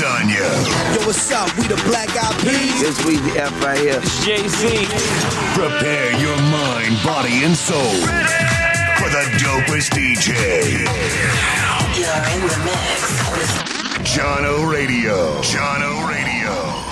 Castagna. Yo, what's up? We the Black Eyed Peas. This we the F right here. It's Jay Z. Prepare your mind, body, and soul for the dopest DJ. You're in the mix with Jahkno Radio. Jahkno Radio.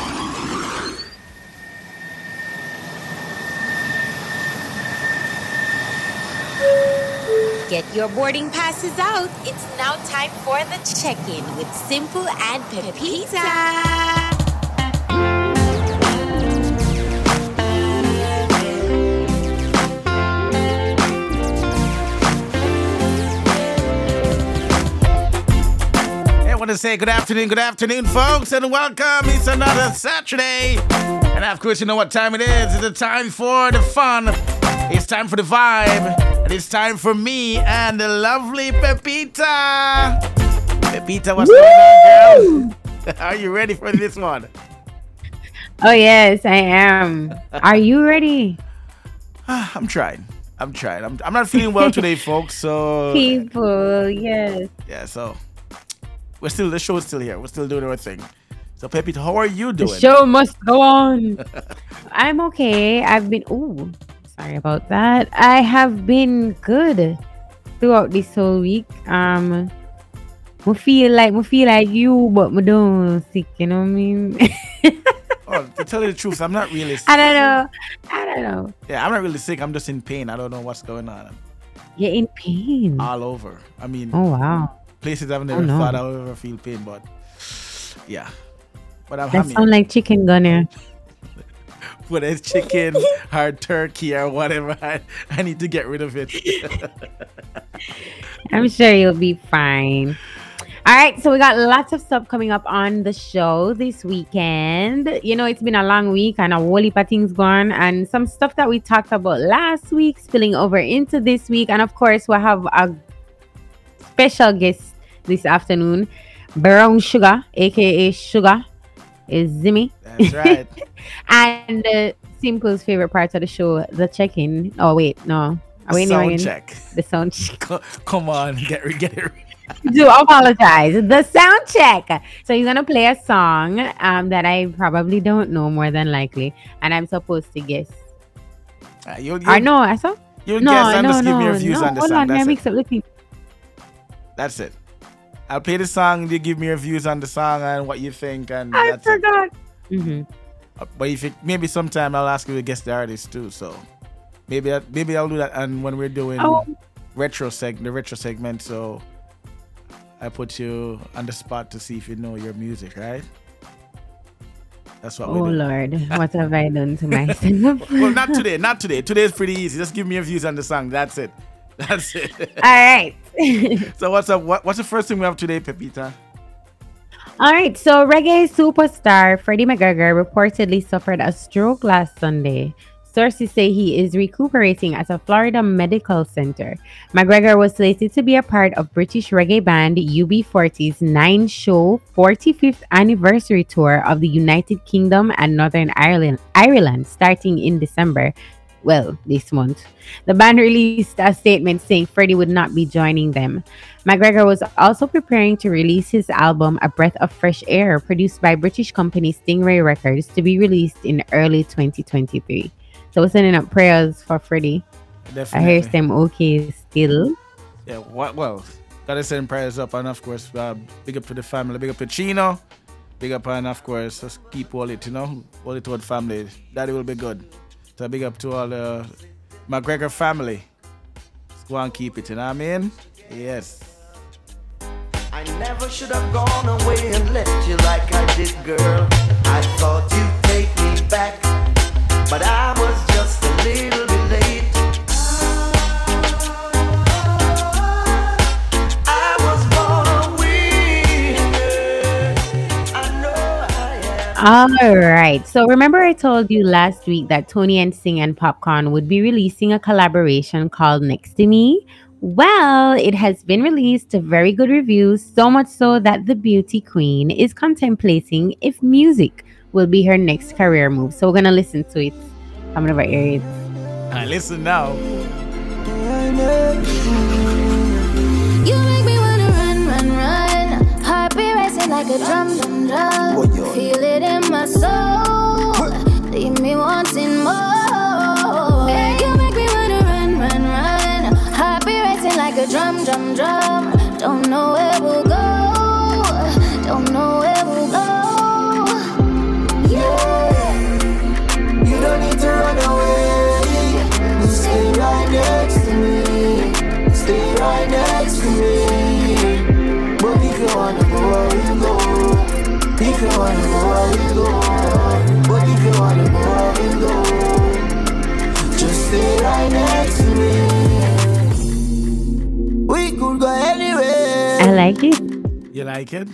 Get your boarding passes out. It's now time for the check-in with Simple and Pepita. Want to say good afternoon, good afternoon, folks, and welcome. It's another Saturday. And of course, you know what time it is. It's the time for the fun. It's time for the vibe. And it's time for me and the lovely Pepita. Pepita, what's going on, girl? Are you ready for this one? Oh yes, I am. Are you ready? I'm trying. I'm trying. I'm, I'm not feeling well today, folks. So People, yes. yeah, so we're still the show is still here. We're still doing our thing. So Pepita, how are you doing? The show must go on. I'm okay. I've been ooh, sorry about that. I have been good throughout this whole week. Um I feel like I feel like you, but I don't sick, you know what I mean? Oh, to tell you the truth, I'm not really. Sick. I don't know. I don't know. Yeah, I'm not really sick. I'm just in pain. I don't know what's going on. You're in pain. All over. I mean, oh wow. places I've never no. thought I would ever feel pain, but yeah. But I'm That happy. sound like chicken gunner. Whether it's chicken or turkey or whatever, I, I need to get rid of it. I'm sure you'll be fine. All right, so we got lots of stuff coming up on the show this weekend. You know, it's been a long week and a whole heap of things gone, and some stuff that we talked about last week spilling over into this week. And of course, we'll have a special guest this afternoon, Brown Sugar, aka Shuga, is Zimmy. That's right. And uh, Simple's favorite part of the show, the check in. Oh, wait, no. Are we Sound in- check. The sound check. Come on, get get it. do apologize. The sound check. So he's gonna play a song um, that I probably don't know more than likely, and I'm supposed to guess. Uh, you'll, I you'll, know. I saw. you'll No, guess and no, just give me your views no. on the Hold song. on, That's mix it. up the thing. That's it. I'll play the song. You give me your views on the song and what you think, and I that's it. Forgot. hmm Uh, But if it, maybe sometime I'll ask you to guess the artist too. So maybe I, maybe I'll do that. And when we're doing Oh. retro seg the retro segment, so I put you on the spot to see if you know your music, right? That's what Oh. Lord, what have I done to myself? Well, not today. Not today. Today is pretty easy. Just give me your views on the song. That's it. That's it. All right. so what's up? What, what's the first thing we have today, Pepita? All right, so reggae superstar Freddie McGregor reportedly suffered a stroke last Sunday. Sources say he is recuperating at a Florida medical center. McGregor was slated to be a part of British reggae band UB40's nine show 45th anniversary tour of the United Kingdom and Northern Ireland, Ireland starting in December. Well, this month. The band released a statement saying Freddie would not be joining them. McGregor was also preparing to release his album A Breath of Fresh Air, produced by British company Stingray Records, to be released in early 2023. So we're sending up prayers for Freddie. I Definitely. hear them okay still. Yeah, what, well, gotta send prayers up, and of course, uh, big up to the family, big up to Chino, big up, and of course, just keep all it, you know, all it toward family. Daddy will be good. So big up to all the McGregor family. Let's go and keep it, you know what I mean? Yes. I never should have gone away and left you like I did, girl. I thought you'd take me back, but I was just a little bit late. All right. So remember I told you last week that Toni-Ann Singh and Popcaan would be releasing a collaboration called Next to Me? Well, it has been released to very good reviews, so much so that the beauty queen is contemplating if music will be her next career move. So we're gonna listen to it. I'm gonna write your All right, listen now. You make me wanna run, run, run. Heart be racing racing like a drum, drum, drum. You? Feel it in my soul. Leave me wanting more. You make me wanna run, run, run. Heart be racing like a drum, drum, drum. Don't know where we'll go. Don't know where we'll go. Yeah. You don't need to run away. Just stay right next to me. Stay right next like it. You like it?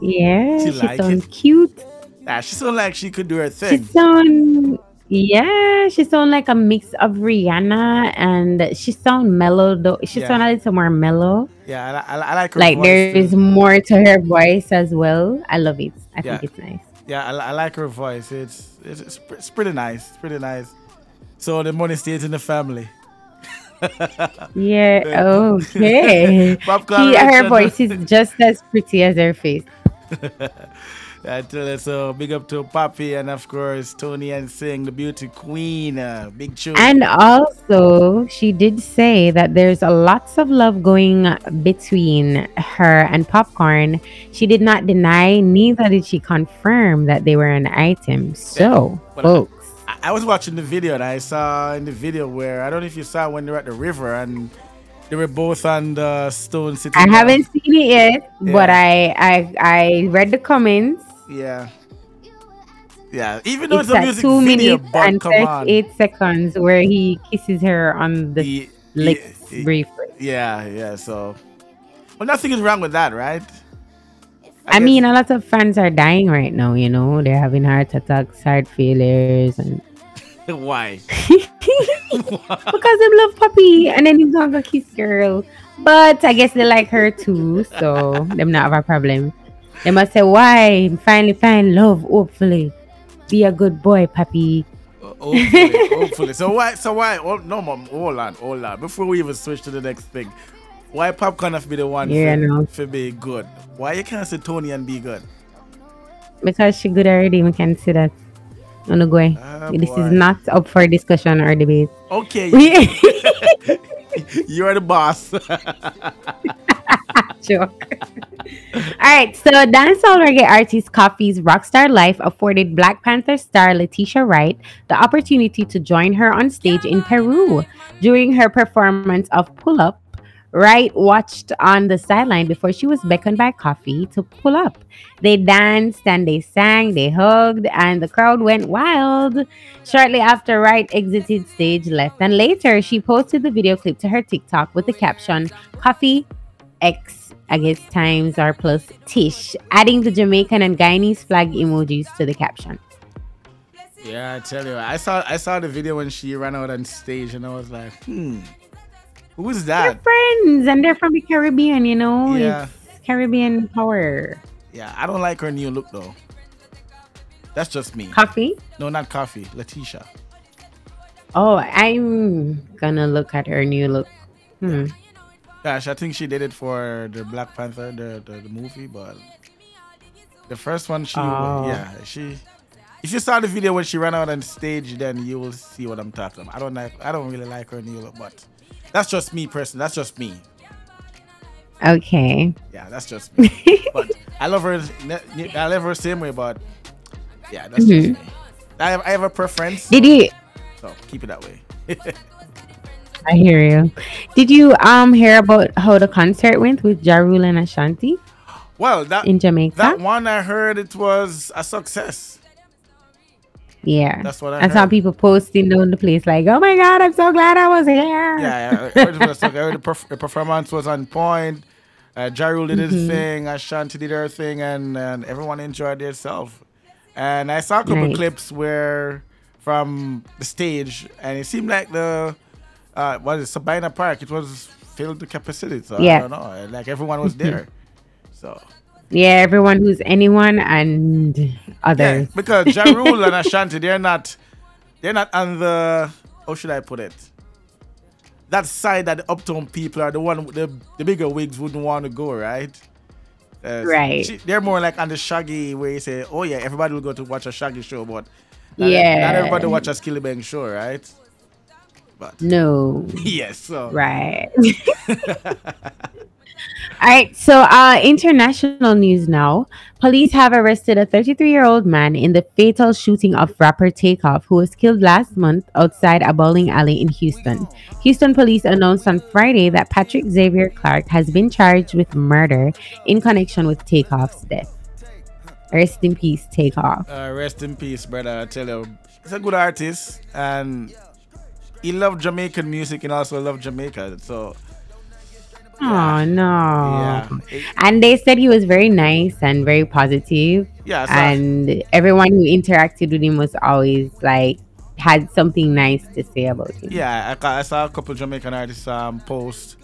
Yeah, She she, like it? cute. Yeah, she sound like she could do her thing. She sound yeah, she sound like a mix of Rihanna and she sound mellow though. She Yeah. sound a little more mellow. Yeah, I, I, I like her Like voice there too. is more to her voice as well. I love it. I Yeah. think it's nice. Yeah, I, I like her voice. It's, it's it's it's pretty nice. It's pretty nice. So the money stays in the family. Yeah. Okay. Her voice is just as pretty as her face. I tell you, so big up to Poppy and of course Toni-Ann Singh, the beauty queen. Uh, big tune. And also, she did say that there's a lots of love going between her and Popcaan. She did not deny, neither did she confirm that they were an item. So, Well, folks, I, I was watching the video and I saw in the video where I don't know if you saw when they were at the river and they were both on the stone sitting. I haven't seen it yet, but I, I I read the comments. Yeah. Yeah. Even though It's it's, a music two video, minutes but and come on. 38 seconds where he kisses her on the Ye- lips ye- briefly. Yeah, yeah. So, well, nothing is wrong with that, right? I mean, a lot of fans are dying right now, you know. They're having heart attacks, heart failures, and why? because they love puppy and then he's gonna go kiss girl. But I guess they like her too, so them not have a problem. They must say why finally find love, hopefully. Be a good boy, puppy. Uh, hopefully, hopefully. So why? So why? Oh, no, mom. Hold on, hold on. Before we even switch to the next thing, why Popcaan have to be the one Yeah, for, know. for be good? Why you can't say Tony and be good? Because she good already, we can see that. On the way. Ah, this boy. is not up for discussion or debate. Okay, you're the boss. Joke. All right, so dancehall reggae artist Koffee's Rockstar Life afforded Black Panther star Letitia Wright the opportunity to join her on stage in Peru. During her performance of Pull Up, Wright watched on the sideline before she was beckoned by Koffee to pull up. They danced and they sang, they hugged, and the crowd went wild. Shortly after Wright exited stage left, and later she posted the video clip to her TikTok with the caption Koffee X, I guess times are plus Tish, adding the Jamaican and Guyanese flag emojis to the caption. yeah, I tell you, I saw I saw the video when she ran out on stage, and I was like, hmm, who's They're that? friends and they're from the Caribbean, you know? Yeah. It's Caribbean power. Yeah, I don't like her new look though. That's just me. Koffee? No, not Koffee. Letitia. Oh, I'm gonna look at her new look. Hmm. Gosh, I think she did it for the Black Panther, the the, the movie, but the first one she Oh. yeah she. If you saw the video when she ran out on stage, then you will see what I'm talking about. I don't like I don't really like her new look, but that's just me personally. That's just me. Okay. Yeah, that's just me. but I love her. I love her same way, but yeah, that's just Mhm. me. I have I have a preference. Did you So keep it that way. I hear you. Did you um hear about how the concert went with Ja Rule and Ashanti well, that in Jamaica? that one I heard it was a success. Yeah. That's what I I saw people posting on the place like, "Oh my god, I'm so glad I was here." Yeah, yeah. I heard, it was like- I heard the, performance was on point. Uh, Ja did his Mhm. thing, Ashanti did her thing, and, and everyone enjoyed themselves. And I saw a couple Nice. clips where from the stage, and it seemed like the uh, what is it, Sabina Park? It was filled to capacity. So I Yeah. don't know, like everyone was there. So Yeah, everyone who's anyone and yeah, because Ja Rule and Ashanti, they're not, they're not on the. How should I put it? That side that the uptown people are the one the the bigger wigs wouldn't want to go, right? Uh, Right. she- they're more like on the shaggy where you say, oh yeah, everybody will go to watch a shaggy show, but not, Yeah. not everybody watch a Skillibeng show, right? But No. yes, so Right. All right. So, uh, international news now. Police have arrested a 33 year old man in the fatal shooting of rapper Takeoff, who was killed last month outside a bowling alley in Houston. Houston police announced on Friday that Patrick Xavier Clark has been charged with murder in connection with Takeoff's death. Rest in peace, Takeoff. uh, rest in peace, brother. I tell you, he's a good artist and he loved Jamaican music and also loved Jamaica. So Oh no. yeah, It- And they said he was very nice and very positive. yeah. And everyone who interacted with him was always like had something nice to say about him. Yeah, I, I saw a couple Jamaican artists um, post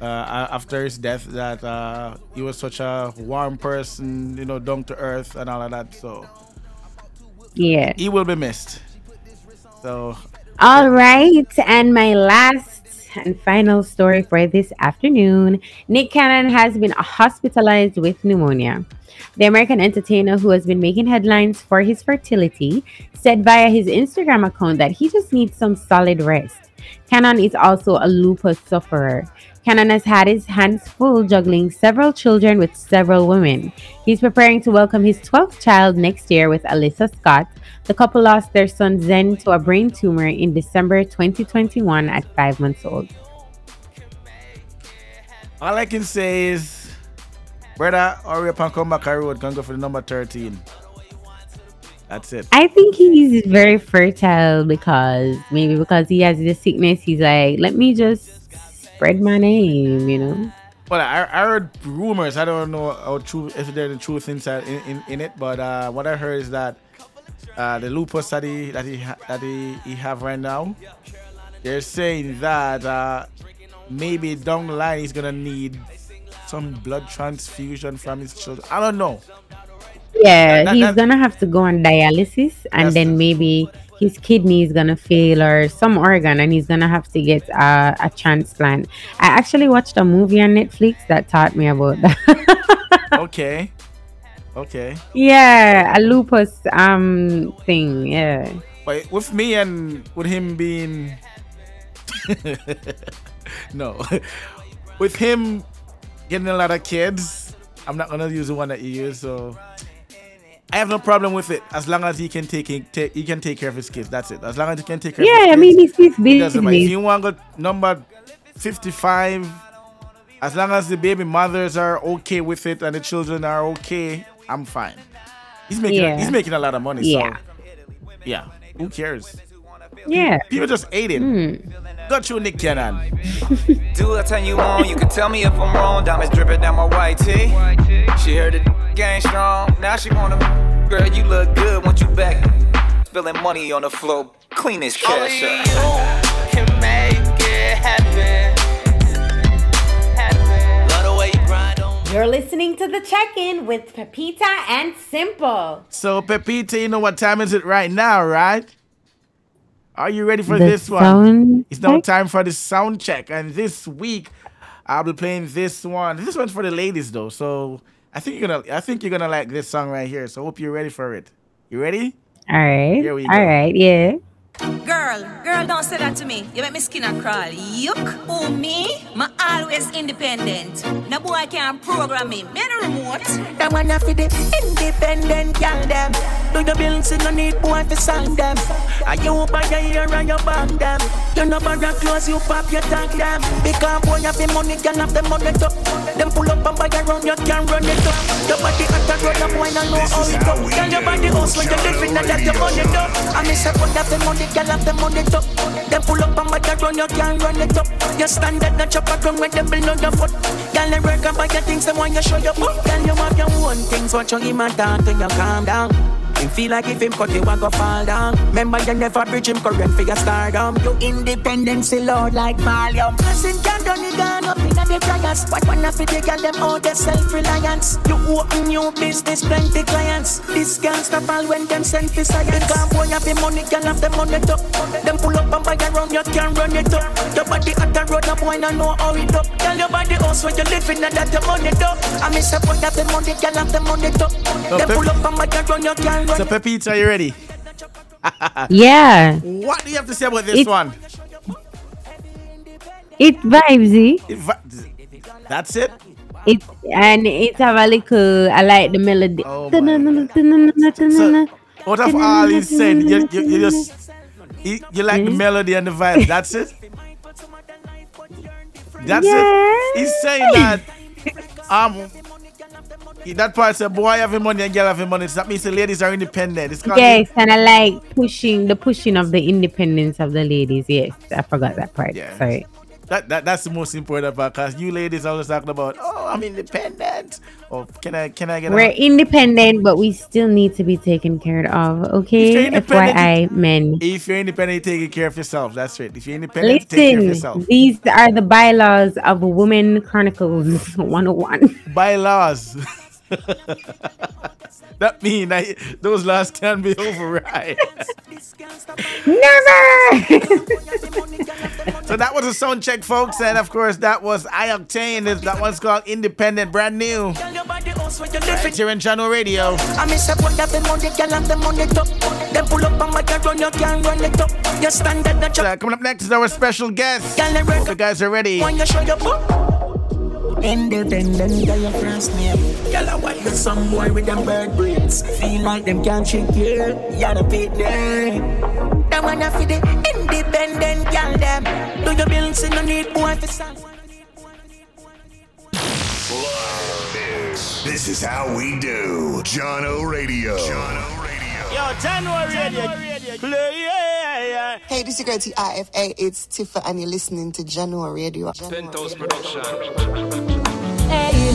uh, after his death that uh, he was such a warm person, you know, down to earth and all of that. So Yeah. he will be missed. So All right, and my last and final story for this afternoon: Nick Cannon has been hospitalized with pneumonia. The American entertainer, who has been making headlines for his fertility, said via his Instagram account that he just needs some solid rest. Cannon is also a lupus sufferer. Cannon has had his hands full juggling several children with several women. He's preparing to welcome his 12th child next year with Alyssa Scott. The couple lost their son Zen to a brain tumor in December 2021 at five months old. all I can say is, brother, hurry up and come back a road. Can go for the number thirteen. That's it. I think he's very fertile because maybe because he has this sickness, he's like, let me just spread my name, you know? Well, I, I heard rumors. I don't know how true if there's the truth inside in, in, in it, but uh, what I heard is that uh, the lupus that he that he ha- that he, he have right now, they're saying that uh, maybe down the line he's gonna need some blood transfusion from his children. I don't know. Yeah, That- he's that- gonna have to go on dialysis and then maybe his kidney is gonna fail or some organ and he's gonna have to get a, a transplant. I actually watched a movie on Netflix that taught me about that. Okay, okay. yeah, a lupus um thing. Yeah. But with me and with him being no, with him getting a lot of kids, I'm not gonna use the one that you use. So I have no problem with it as long as he can take take he can take care of his kids. That's it. As long as he can take care. of Yeah, I mean kids, it's his matter. If you want to go number 55, as long as the baby mothers are okay with it and the children are okay, I'm fine. He's making Yeah. he's making a lot of money. Yeah. So yeah, who cares? Yeah. People just ate him. Hmm. Got you, Nick Cannon. Do what I tell you on. You can tell me if I'm wrong. Diamonds dripping down my white tee. She heard the gang strong. Now she wanna. Girl, you look good. Want you back? Spilling money on the floor. Clean as cash up. can make it happen. Love the way you grind on. You're listening to the check in with Pepita and Simple. So, Pepita, you know what time is it right now, right? Are you ready for The this one? It's now time for the sound check. And this week, I'll be playing this one. This one's for the ladies, though. So, I think you're gonna, I think you're gonna like this song right here. So, hope you're ready for it. You ready? All right. Here we go. right. Yeah. Girl, girl, don't say that to me. You make me skin a crawl. Yuck. Who me? My always independent. No boy can program me. Me no remote. That one for the independent girl them. Do your bills, you no need boy to sign them. Are you buy your ear and you bang them? You no buy your clothes, you pop your tag them. Because boy have the money, girl have the money too. Them pull up and buy your run, you can run it up. Your body at the road, up boy no know how it go. Girl, your body house when you living and that your money too. I miss a boy have the money, girl have the money too. Them pull up and buy your run, you can't run it up. You stand at the chopper ground when them build on your foot. Girl, they work buy your things, they want you show your book. Girl, you have your own things, watch your him and talk till you calm down. Him feel like if him cut you, I go fall down. Remember you never bridge him current for your stardom. You independence, Lord, like Valium. Blessing can't done it gone up in the. What one of the girl them all their self-reliance. You open new business, plenty clients. This can't stop all when them send for science. Can't boy have the money, can have the money too. Them pull up and buy around, you can run it up. Your body at the road, no boy no know how it up. Tell your body house where you living and that the money too. I miss a boy have the money, can have the money too. Them Pep- pull up and buy around, you can run So, it Pepita, are you ready? Yeah. What do you have to say about this It- one? It vibesy. It vi- That's it? It and it's a little. I like the melody. Oh What of all he's saying? You, you, you just you, you like the melody and the vibe. That's it. That's Yeah. it. He's saying that um that part said boy having money and girl having money. So that means the ladies are independent. It's called Yes, and I like pushing the pushing of the independence of the ladies. Yes, I forgot that part. Yeah. Sorry. That, that that's the most important part because you ladies always talking about oh I'm independent. Or can I can I get We're independent, but we still need to be taken care of. Okay, independent, FYI, men. if you're independent, taking care of yourself. That's right. If you're independent, take care of yourself. these are the bylaws of Women Chronicles 101. bylaws. that mean I, those last can be override. Never. so that was a sound check, folks, and of course that was I-Octane. That one's called Independent, brand new. Right here in Jahkno Radio. I miss a boy have the money, girl have the money too. Them pull up and make run, you can run it up. You stand at the chop. Uh, coming up next is our special guest. Hope you guys are ready. Independent, girl, your first name. Girl, I want you some boy with them bird brains. Feel like them can't trick you. You're the fit there. That one for the independent girl, them. Do your bills, you no need boy for some. This is how we do. Jahkno Radio. Jahkno Radio. Yo, January radio. Play, yeah, yeah. Hey, this is your girl TIFA. It's Tifa, and you're listening to January Radio. Penthouse production. Hey,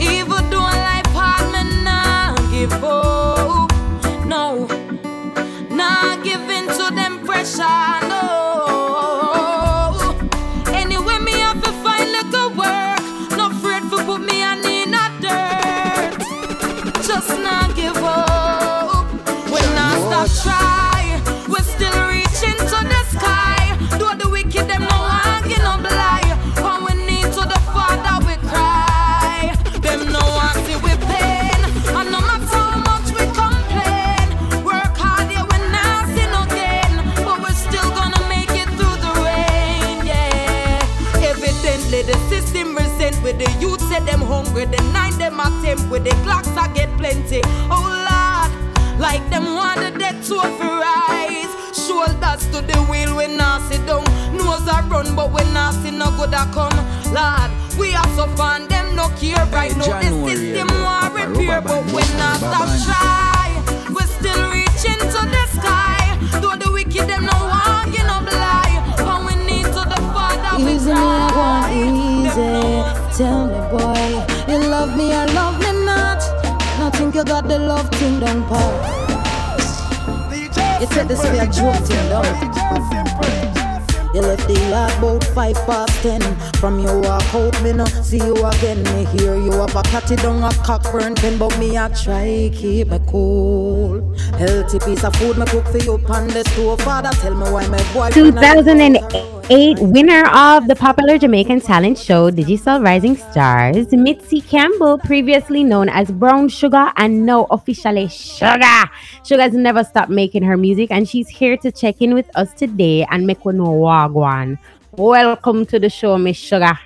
even though life hard, me nah give up. No, nah give in to them pressure. The clocks I get plenty. Oh Lord, like them want the dead to rise. Shoulders to the wheel when I sit down. Nose a run, but when I see no good I come. Lord, we are so fun, them no care right now. The system want repair, but when I stop try, we still reaching to the sky. Though the wicked them no want give no lie. But we need to the Father we Easy, me, I cry. want easy. Tell me, boy, you love me, I love me not. Now think you got the love thing done, Paul. You said this way a joke thing down. You left the yard about five past ten. From you walk out, me no see you again. Me hear you have a catty down a cockburn pen, but me a try keep me cool. Healthy piece of food me cook for you on the stove. Father, tell me why my boy. 2008 winner of the popular Jamaican talent show Digicel Rising Stars, Mitsy Campbell, previously known as Brown Sugar and now officially Shuga. Shuga's never stopped making her music and she's here to check in with us today and make we know wagwan. Welcome to the show, Miss Shuga.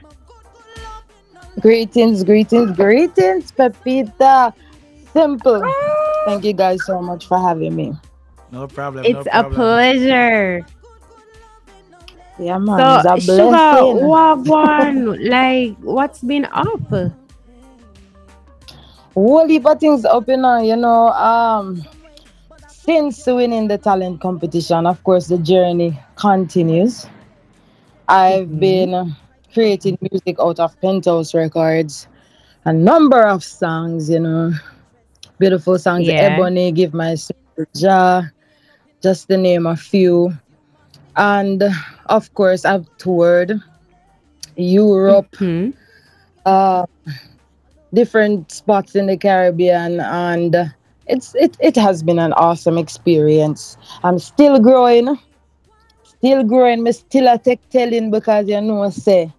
Greetings, greetings, greetings, Pepita. Simple. Ah. Thank you guys so much for having me. No problem. It's a pleasure. Yeah, man. So, Shuga, wagwan, like, what's been up? whole heap of things up in uh, you know um since winning the talent competition of course the journey continues i've been creating music out of penthouse records a number of songs you know beautiful songs. Yeah. Ebony, Give My Soul Jah, just to name a few. And of course, I've toured Europe, Mm-hmm. uh, different spots in the Caribbean, and it's it, it has been an awesome experience. I'm still growing, still growing. Me still a take telling because you know, say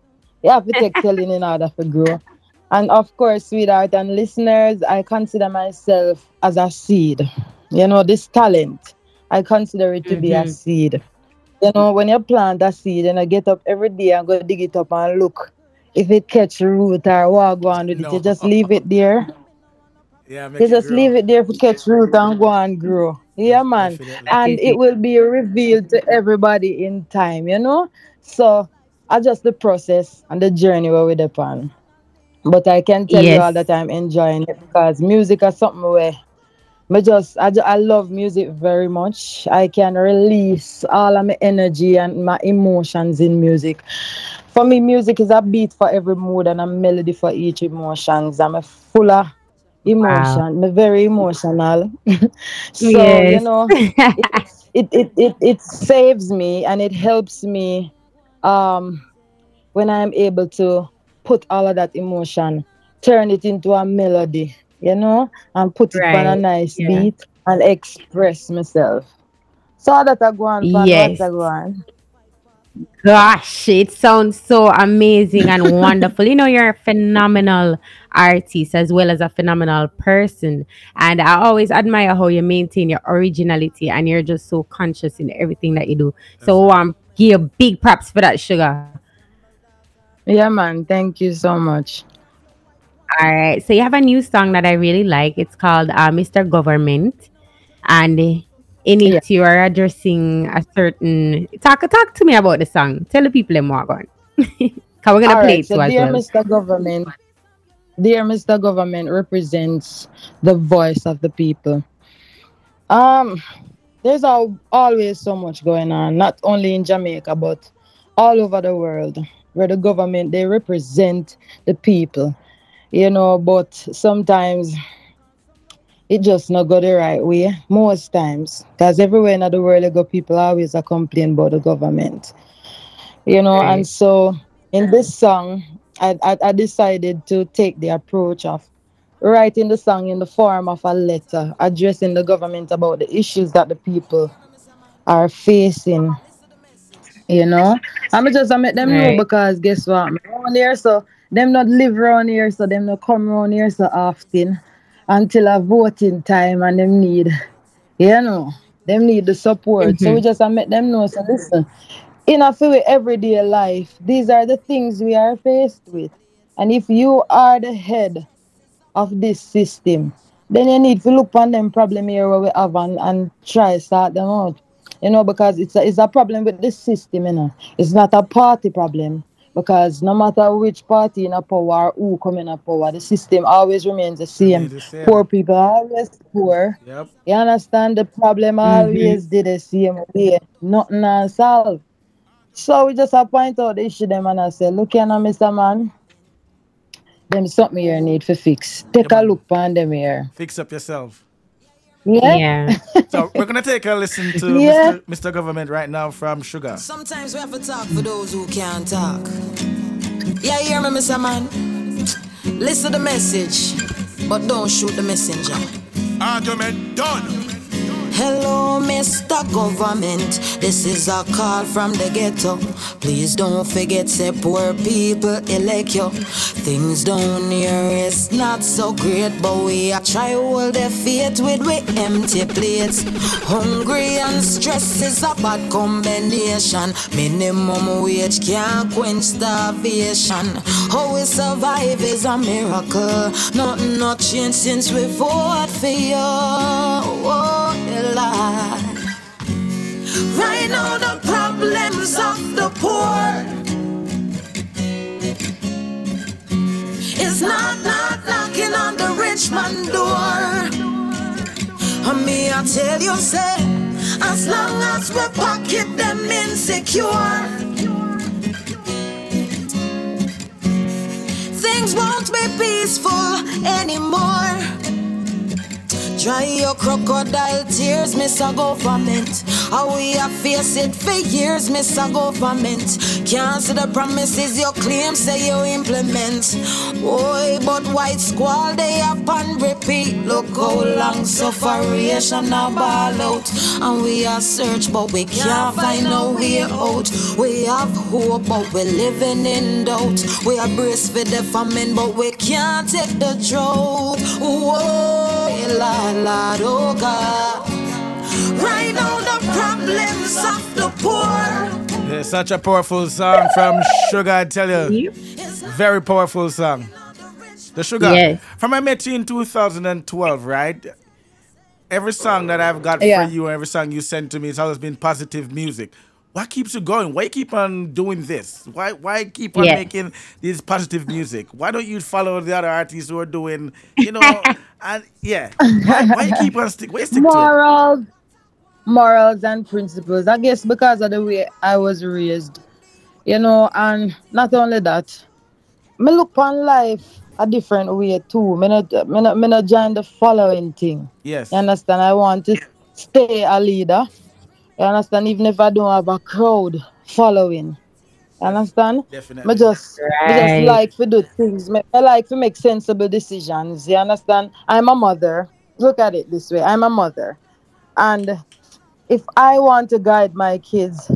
you have to take telling in order to grow. And of course, sweetheart and listeners, I consider myself as a seed. You know, this talent, I consider it to be a Mhm. seed. You know, when you plant a seed and I get up every day and go dig it up and look if it catch root or what go on with it, you just leave it there. Yeah, You just leave it there to catch root and go and grow. Yeah, man. And it will be revealed to everybody in time, you know? So I just the process and the journey where we're upon. But I can tell you all that I'm enjoying it because music is something where me just I, I love music very much. I can release all of my energy and my emotions in music. For me, music is a beat for every mood and a melody for each emotions. I'm a fuller of emotion. I'm very emotional. so you know, it, it, it, it, it saves me and it helps me um when I'm able to put all of that emotion, turn it into a melody, you know, and put it on a nice Yeah. beat and express myself. So that I go on, Yes. I go on. Gosh, it sounds so amazing and wonderful. You know, you're a phenomenal artist as well as a phenomenal person. And I always admire how you maintain your originality and you're just so conscious in everything that you do. So I um, give big props for that Shuga. Yeah, man. Thank you so much. All right. So you have a new song that I really like. It's called uh, Mr. Government. And in it you are addressing a certain talk talk to me about the song. Tell the people them more on. Cause we're gonna All play right, it so too as dear well. Mr. Government, dear Mr. Government represents the voice of the people. Um, there's al- always so much going on, not only in Jamaica but all over the world, where the government they represent the people, you know. But sometimes it just not go the right way. Most times, because everywhere in the world, you go, people always a complain about the government you know Right. and so in this song I, I i decided to take the approach of writing the song in the form of a letter addressing the government about the issues that the people are facing you know i'm just I make them know Right. because guess what I'm around here so them not live around here so them not come around here so often until a voting time and them need you know them need the support so we Mhm. just I make them know so listen in a few everyday life, these are the things we are faced with. And if you are the head of this system, then you need to look on them problem here where we have and, and try sort them out. You know, because it's a, it's a problem with this system, you know. It's not a party problem. Because no matter which party in a power who come in a power, the system always remains the same. the same. Poor people always poor. Yep. You understand? The problem mm-hmm. always did the same way. Nothing unsolved. So we just have point out the issue them and I say, look here now, Mr. Man. Them something here need to fix. Take a look on them here. Fix up yourself. Yeah. Yeah. So we're gonna take a listen to Yeah. Mr. Mr. Government right now from Shuga. Sometimes we have to talk for those who can't talk. Yeah, you hear me, Mr. Man? Listen to the message, but don't shoot the messenger. Argument done. Hello, Mr. Government. This is a call from the ghetto. Please don't forget, say poor people elect you. Things down here is not so great, but we are try hold the faith with we empty plates. Hungry and stress is a bad combination. Minimum wage can't quench starvation. How we survive is a miracle. Nothing not changed since we vote for you. Oh, Lord. Right now, the problems of the poor is not not knocking on the rich man door. And me, I tell you, say, as long as we pocket them insecure, things won't be peaceful anymore. Dry your crocodile tears, Mr. Government. How we have faced it for years, Mr. Government. Cancel the promises your claim say you implement. Boy, but white squall they up and repeat. Look how long sufferation now ball out. And we are search, but we can't find no way out. We have hope, but we're living in doubt. We are brace for the famine, but we can't take the drought. Whoa, Lord, Lord, oh God. Right now, the problems of the poor. Yeah, such a powerful song from Shuga, I tell you. Very powerful song. The Shuga. Yes. From I met you in 2012, right? Every song that I've got Yeah. for you, every song you sent to me, it's always been positive music. What keeps you going? Why keep on doing this? Why why keep on Yes. making this positive music? Why don't you follow the other artists who are doing, you know, and yeah. Why, why keep on stick? Why stick to morals, morals and principles. I guess because of the way I was raised, you know, and not only that, me look on life a different way too. Me not, me not, me not join the following thing. Yes. You understand? I want to stay a leader. You understand? Even if I don't have a crowd following. You understand? Definitely. Me just, me Right. just like to do things. Me, I like to make sensible decisions. You understand? I'm a mother. Look at it this way. I'm a mother. And if I want to guide my kids,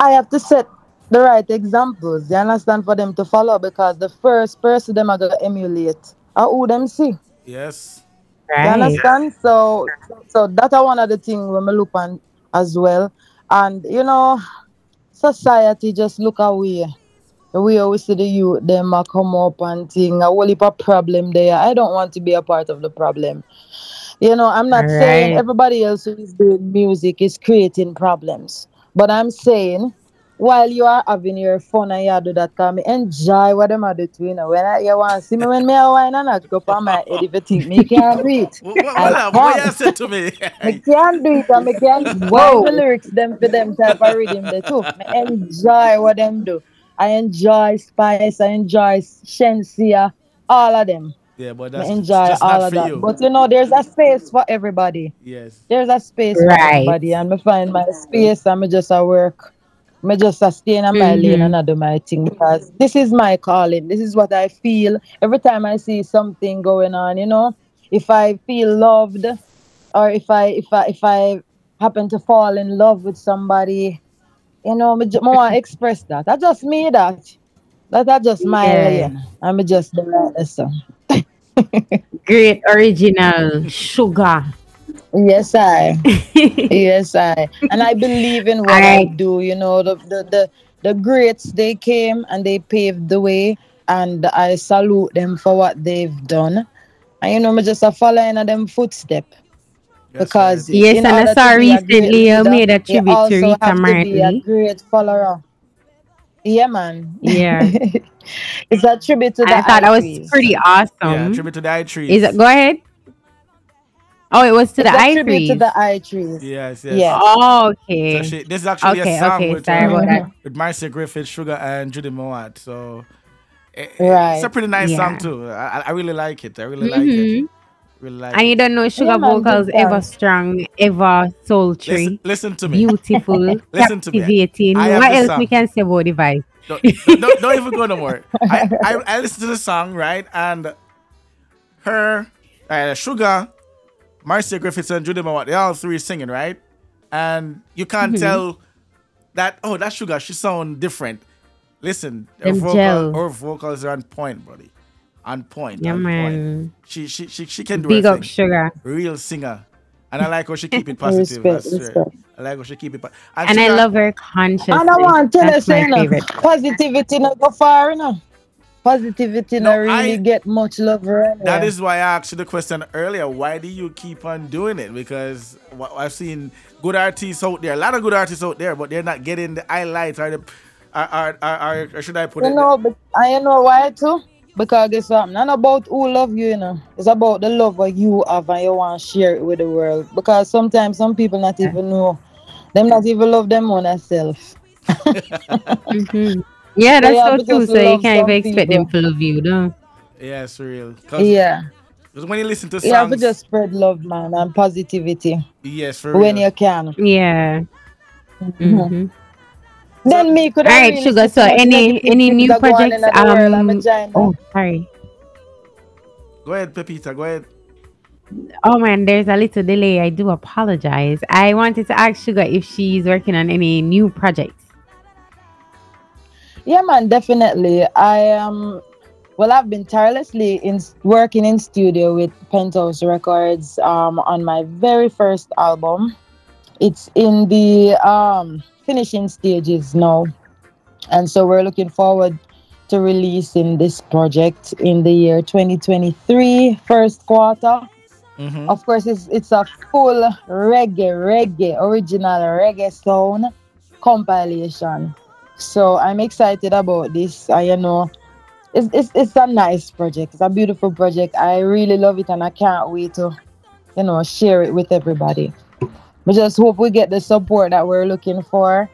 I have to set the right examples. You understand? For them to follow because the first person them are gonna emulate are who them see. Yes. You understand? So so that are one of the things when we look on as well. And you know, society just look away. The way we see the youth them a come up and thing, a whole heap of problem there. I don't want to be a part of the problem. You know, I'm not saying everybody else who is doing music is creating problems. But I'm saying while you are having your fun and you do that, can me enjoy what them are doing. You know, when I, you want to see me when me a wine and I go on my head if you think me can't do it. What, what, I what, what you said to me? Me can't do it and me can't Whoa. write the lyrics them for them type of rhythm there too. Me enjoy what them do. I enjoy Spice, I enjoy Shenseea, all of them. yeah, but Me that's enjoy just all not of for that. you. But you know, there's a space for everybody. yes. There's a space for Right. everybody, and me find my space and me just a work. Me just a stay in my lane Mhm. and I do my thing because this is my calling. This is what I feel every time I see something going on. You know, if I feel loved, or if I if I if I happen to fall in love with somebody, you know, me, me want to express that. That's just me. That that that's just my Yeah. lane. I'm just the so. Great original Shuga. Yes, I. yes, I. And I believe in what I Alright. do. You know, the, the the the greats they came and they paved the way, and I salute them for what they've done. And you know, me just a following of them footstep because Yes, and I order saw to be a great recently you made a you tribute to also Rita have to be a great follower. Yeah, man. Yeah. it's a tribute to the I thought that was I-Threes. pretty Yeah, awesome. tribute to the I-Threes. Is it go ahead? Oh, it was to It's the eye tribute to the I-Threes. Yes, yes. Yes. Oh, So okay. she, this is actually Okay, a song okay, with, sorry uh, about that. with Marcia Griffith, Shuga, and Judy Mowatt. So eh, eh, it's a pretty nice song too. I, I- I really like it. I really like it. Mhm. Really like And you don't know Shuga Yeah, vocals ever strong, ever Listen, sultry, listen to me. beautiful, Listen to me. captivating. I What else song. we can say about the vibe? Don't, don't, don't- don't even go no more. I, I, I listened to the song, right? And her, uh, Shuga, Marcia Griffiths, and Judy Mowatt, they all three singing, right? And you can't Mhm. tell that, oh, that Shuga. She sound different. Listen, her, Them vocal, gel. her vocals are on point, buddy. On point. Yeah, on point. man. She, she, she, she can do Big her up thing. Shuga. Real singer. And I like how she keep it positive. Respect, I respect. I like how she keep it. Po- And I Shuga- love her consciousness. And I want to tell you, That's say, my you know, positivity not go far, you know. Positivity No, not really I- get much love around That here. is why I asked you the question earlier. Why do you keep on doing it? Because wha- I've seen good artists out there, a lot of good artists out there, but they're not getting the highlights or the, or, or, or, or, or should I put You it? know, but and you know why too? Because guess what? Not about who love you, you know. It's about the love that you have and you want to share it with the world. Because sometimes some people not even know. Them not even love them own self. Yeah, that's you so true. So you can't even expect them people. to love you, no? Yeah, it's real. 'Cause Yeah. Because when you listen to songs, You have to just spread love, man, and positivity yes, for when real. you can. Yeah. Mm-hmm. Then me could All right, really Shuga. So so any any new that go on projects? in the world, I'm Um. Oh, sorry. Go ahead, Pepita. Go ahead. Oh man, there's a little delay. I do apologize. I wanted to ask Shuga if she's working on any new projects. Yeah, man, definitely. I am. well, I've been tirelessly in working in studio with Penthouse Records um, on my very first album. It's in the um, finishing stages now, and so we're looking forward to releasing this project in the year 2023, first quarter. Mm-hmm. Of course, it's it's a full reggae, reggae, original reggae sound compilation. So I'm excited about this. I you know it's, it's it's a nice project. It's a beautiful project. I really love it and I can't wait to, you know, share it with everybody. We just hope we get the support that we're looking for.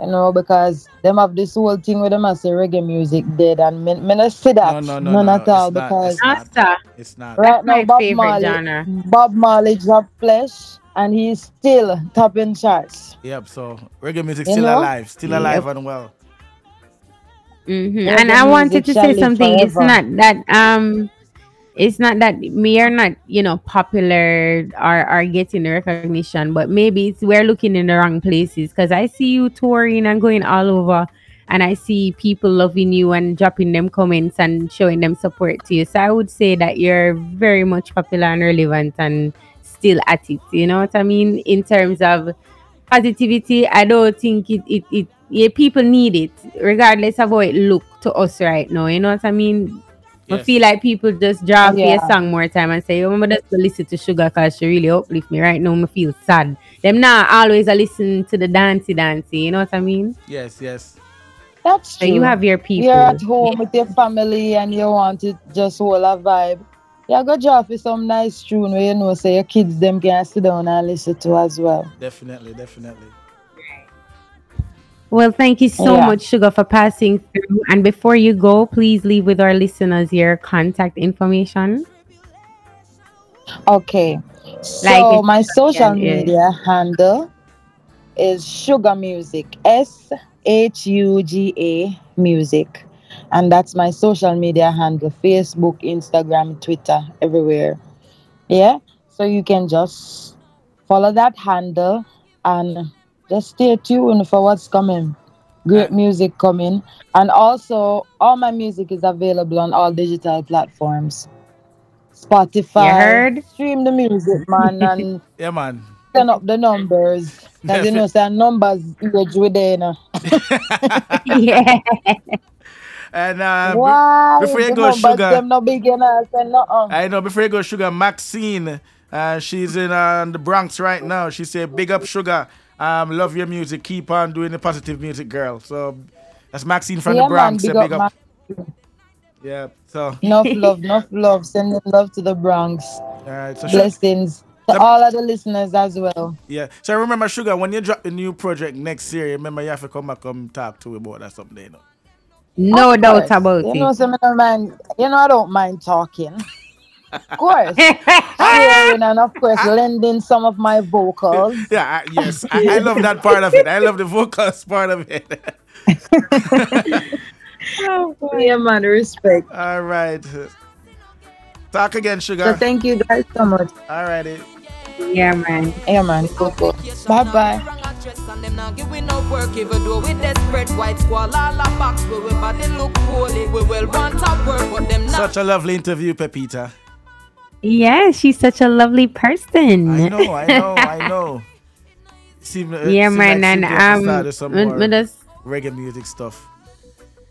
You know, because them have this whole thing with them as a reggae music dead and me, me not see that No, no, no, none no, at all it's not, because it's not. It's not. Right now, my Bob favorite Marley, genre. Bob Marley drop flesh, and he's still topping charts. Yep. So reggae music You still know? alive, still alive and well. hmm And I wanted to say live something. It's not that um, it's not that we are not you know popular or are getting the recognition, but maybe it's we're looking in the wrong places. Because I see you touring and going all over, and I see people loving you and dropping them comments and showing them support to you. So I would say that you're very much popular and relevant and still at it. You know what I mean? In terms of positivity, I don't think it it, it yeah, people need it, regardless of how it look to us right now. You know what I mean? I feel like people just drop Yeah. a song more time and say, "Oh, I'm just to listen to Shuga because she really uplift me right now. I feel sad." Them not always a listen to the dancey dancey. You know what I mean? Yes, yes. That's So true. you have your people. You're at home with your family and you want to just hold a vibe. Yeah, go drop you some nice tune where you know say your kids them can sit down and listen to as well. Definitely, definitely. Well, thank you so Yeah. much, Shuga, for passing through. And before you go, please leave with our listeners your contact information. Okay. So Like my social yeah. media handle is Shuga Music. S H U G A Music. And that's my social media handle. Facebook, Instagram, Twitter, everywhere. Yeah. So you can just follow that handle and just stay tuned for what's coming. Great music coming. And also all my music is available on all digital platforms. Spotify. You heard? Stream the music, man, and Yeah, man. turn up the numbers. Because you know, say numbers with you know. yeah. And uh, Why? before you the go, Shuga. Them no enough. Say nothing. I know before you go, Shuga, Maxine, uh, she's in uh, the Bronx right now. She said, "Big up, Shuga. Um, love your music. Keep on doing the positive music, girl." So that's Maxine from yeah, the Bronx. man, big big up, up. Yeah. So. Enough love, enough love. Sending love to the Bronx. All right. So Blessings to all of the listeners as well. yeah. So remember, Shuga, when you drop the new project next year, remember you have to come back and talk to me about that someday. You know? No Of doubt course. about you it. know, some of the man, you know, I don't mind talking. Of course. Sharing and of course lending some of my vocals. Yeah. I, yes. I, I love that part of it. I love the vocals part of it. yeah, man, respect. All right. Talk again, Shuga. So thank you guys so much. All righty. Yeah, man. Yeah, man. Cool, cool. Bye bye. And them not giving no work even though we desperate white squall all a box where we body look holy we will want to work but them not Such a lovely interview, Pepita. Yeah, she's such a lovely person. I know, I know, I know. Seem, uh, Yeah, seem man, like and, um, start with some me- me just- reggae music stuff.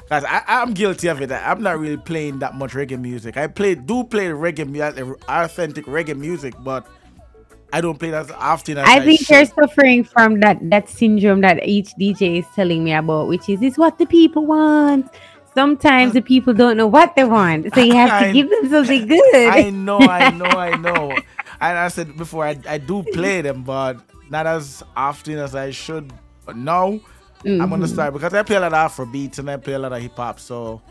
Cause I, I'm guilty of it. I'm not really playing that much reggae music. I play, do play reggae, mu- authentic reggae music, but I don't play that often as I, I think should. you're suffering from that that syndrome that each DJ is telling me about, which is it's what the people want. Sometimes the people don't know what they want, so you have I- to give them something good. I know, I know, I know. And I said before, I, I do play them, but not as often as I should. But now I'm gonna Mhm. start because I play a lot of Afro beats and I play a lot of hip hop. So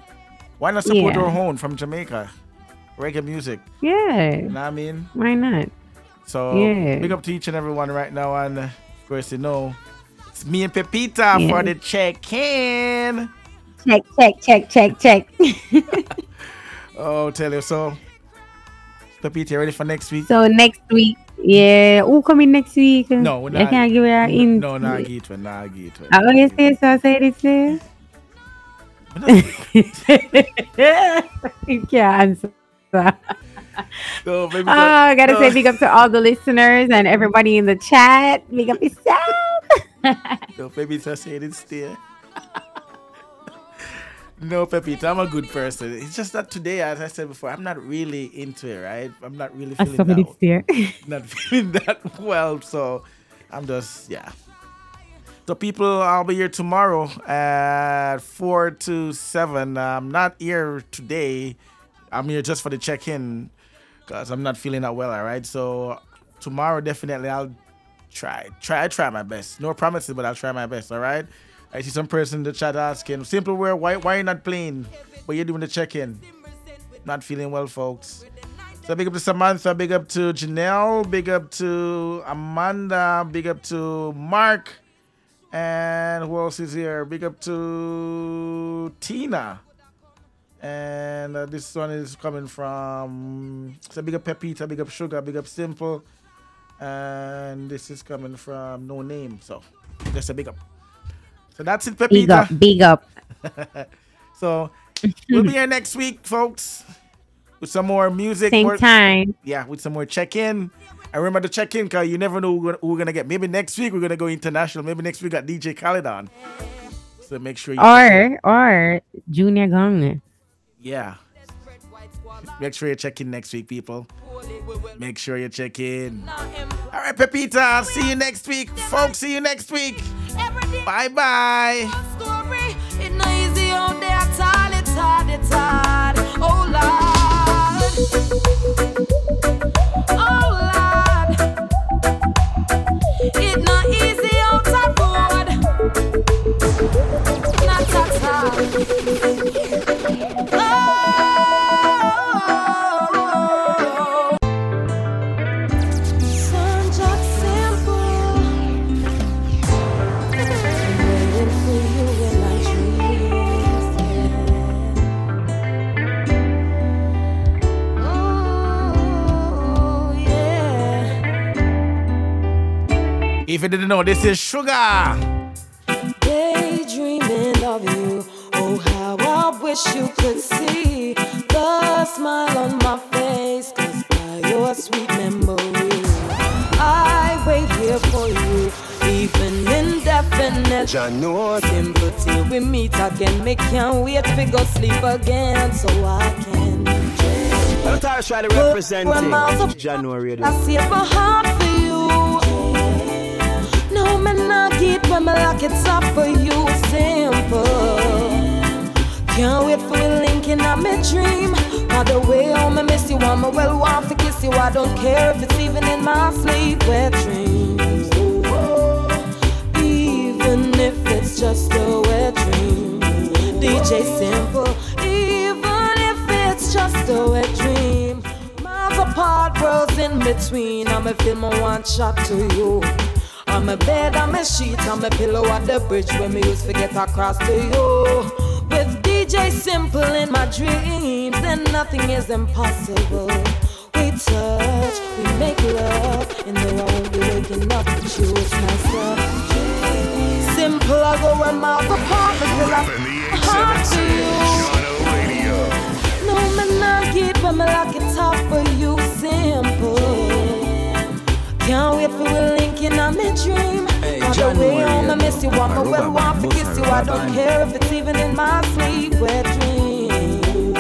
why not support Yeah. our own from Jamaica? reggae music. Yeah. You know what I mean? Why not? So Yeah. big up to each and everyone right now, and of course you know it's me and Pepita for the check-in. Check, check, check, check, check. Oh, tell you so. Pepita, you ready for next week? so next week, yeah. Who coming next week? No, we're not. I can't give you a hint. No, nah, get it, nah, get it. I always say so. I say this. eh? you can't answer. Baby, Oh, I gotta no. say big up to all the listeners and everybody in the chat. Big up yourself. No, Pepita said it's there. no, Pepita, I'm a good person. It's just that today, as I said before, I'm not really into it, right? I'm not really feeling that, it there. not feeling that well. So I'm just, yeah. So people, I'll be here tomorrow at four to seven. I'm not here today. I'm here just for the check-in because I'm not feeling that well. All right. So tomorrow, definitely, I'll try, try, I try my best. No promises, but I'll try my best. All right. I see some person in the chat asking, simple where why why you not playing? But you're doing the check-in. Not feeling well, folks. So big up to Samantha, big up to Janelle, big up to Amanda, big up to Mark, and who else is here? Big up to Tina. And uh, this one is coming from so big up Pepita, big up Shuga, big up Simple. And this is coming from No Name. So just a big up. So that's it, Pepita. Big up, big up. so we'll be here next week, folks, with some more music. Same more- time. Yeah, with some more check-in. I remember to check in because you never know who we're, gonna, who we're gonna get. Maybe next week we're gonna go international. Maybe next week we got DJ Khaled on. So make sure you Or or Junior Gong. Yeah. Make sure you check in next week, people. Make sure you check in. All right, Pepita. I'll see you next week, folks. See you next week. Bye bye. Know, this is Shuga. Daydreaming of you. Oh, how I wish you could see the smile on my face. Cause by your sweet memory, I wait here for you. Even indefinite. Simple till we meet again. Me can't wait to go sleep again. So I can. Don't I try to represent where mouths up- January. I save my heart for you. No, man, I get when my lock it's up for you. Simple. Can't wait for we linking up my dream. By the way, oh, me miss you. I'm a well want to kiss you. I don't care if it's even in my sleep wet dreams. Even if it's just a wet dream. DJ Simple. Even if it's just a wet dream. Miles apart, worlds in between. I'm a film, I one shot to you. I'm a bed, I'm a sheet, I'm pillow at the bridge when we used to get across to you. With DJ Simple in my dreams, then nothing is impossible. We touch, we make love, in the room be waking up with you. It's nice stuff. Simple, I go where my apartment will I heart to you. No man I get but me like it top for you simple. Can't wait for we linking on me dream. Hey, By the way, Maria, I'm a miss you, I'm a well want to kiss you. I don't care if it's even in my sleep wet dream.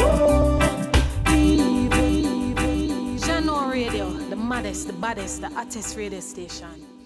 Jahkno Radio, the maddest, the baddest, the hottest radio station.